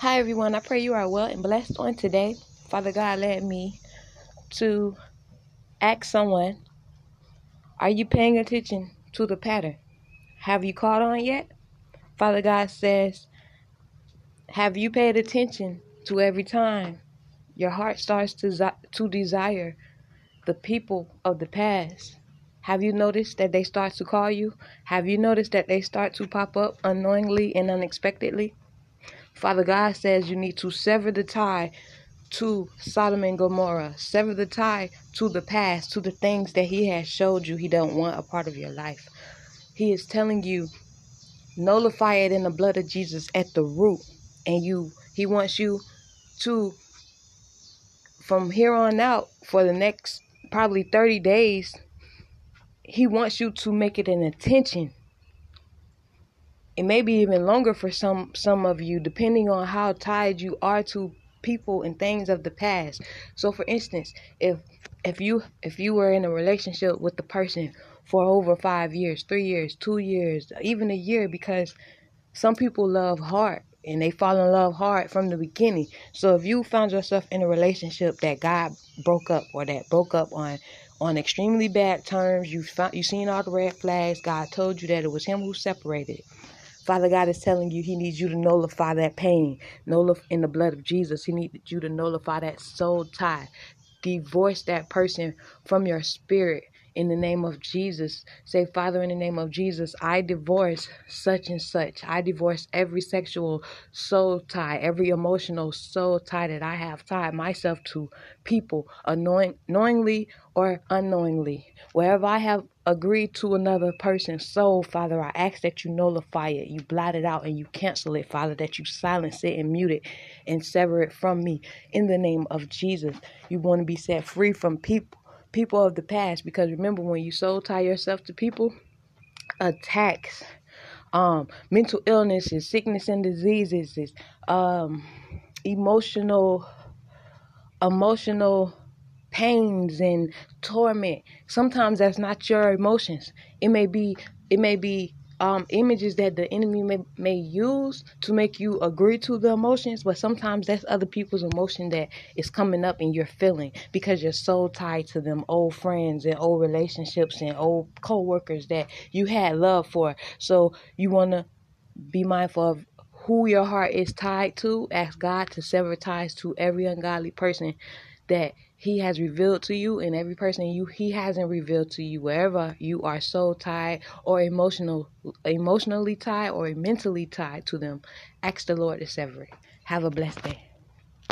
Hi, everyone. I pray you are well and blessed on today. Father God led me to ask someone Are you paying attention to the pattern? Have you caught on yet? Father God says, Have you paid attention to every time your heart starts to, to desire the people of the past? Have you noticed that they start to call you? Have you noticed that they start to pop up unknowingly and unexpectedly? Father God says you need to sever the tie to Sodom and Gomorrah. Sever the tie to the past, to the things that He has showed you He don't want a part of your life. He is telling you, nullify it in the blood of Jesus at the root. And you He wants you to from here on out for the next probably 30 days, He wants you to make it an intention it may be even longer for some some of you depending on how tied you are to people and things of the past. So for instance if if you if you were in a relationship with the person for over five years three years two years even a year because some people love hard and they fall in love hard from the beginning. So if you found yourself in a relationship that god broke up or that broke up on on extremely bad terms you found you seen all the red flags god told you that it was him who separated Father God is telling you He needs you to nullify that pain. Nullify in the blood of Jesus. He needs you to nullify that soul tie. Divorce that person from your spirit in the name of Jesus. Say, Father, in the name of Jesus, I divorce such and such. I divorce every sexual soul tie, every emotional soul tie that I have tied myself to people, annoying, knowingly or unknowingly. Wherever I have agreed to another person's soul, Father, I ask that you nullify it, you blot it out, and you cancel it, Father, that you silence it and mute it and sever it from me. In the name of Jesus, you want to be set free from people people of the past because remember when you soul tie yourself to people attacks um mental illnesses sickness and diseases um emotional emotional pains and torment sometimes that's not your emotions it may be it may be um, images that the enemy may, may use to make you agree to the emotions, but sometimes that's other people's emotion that is coming up and you're feeling because you're so tied to them old friends and old relationships and old co-workers that you had love for. So you want to be mindful of who your heart is tied to. Ask God to sever ties to every ungodly person that he has revealed to you and every person you he hasn't revealed to you wherever you are so tied or emotional emotionally tied or mentally tied to them. Ask the lord to sever it. Have a blessed day